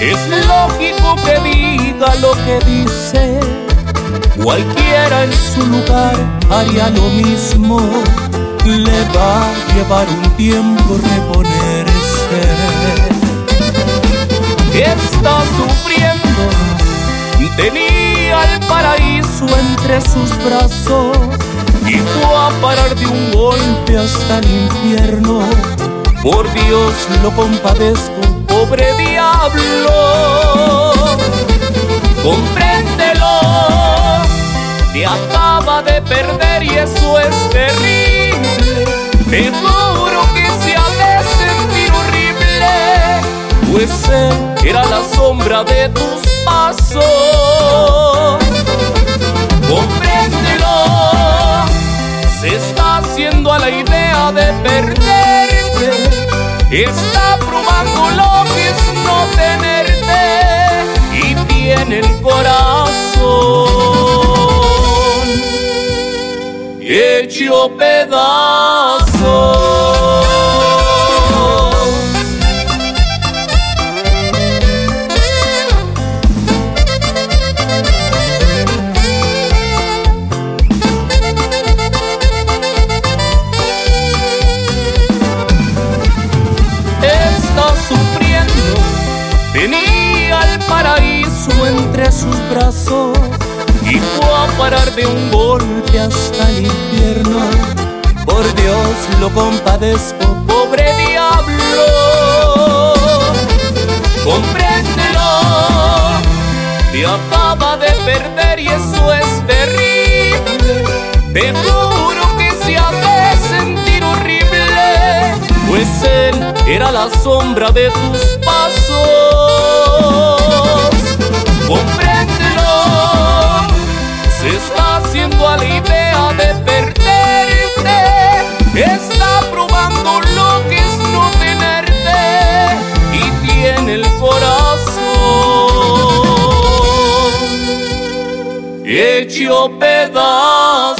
Es lógico que diga lo que dice. Cualquiera en su lugar haría lo mismo. Le va a llevar un tiempo reponerse. Está sufriendo. Tenía el paraíso entre sus brazos y fue a parar de un golpe hasta el infierno. Por Dios lo compadezco, pobre diablo. Compréndelo, te acaba de perder y eso es terrible. Te juro que se ha de sentir horrible, pues él era la sombra de tus pasos. Compréndelo, se está haciendo a la idea de perderte. Está probando lo que es no tenerte y tiene el corazón hecho pedazos. El paraíso entre sus brazos y fue a parar de un golpe hasta el infierno. Por Dios lo compadezco, pobre diablo. Compréndelo, te acaba de perder y eso es terrible. Te juro que se ha de sentir horrible, pues él era la sombra de tus pasos. Compréndelo, se está haciendo a la idea de perderte. Está probando lo que es no tenerte y tiene el corazón hecho pedazos.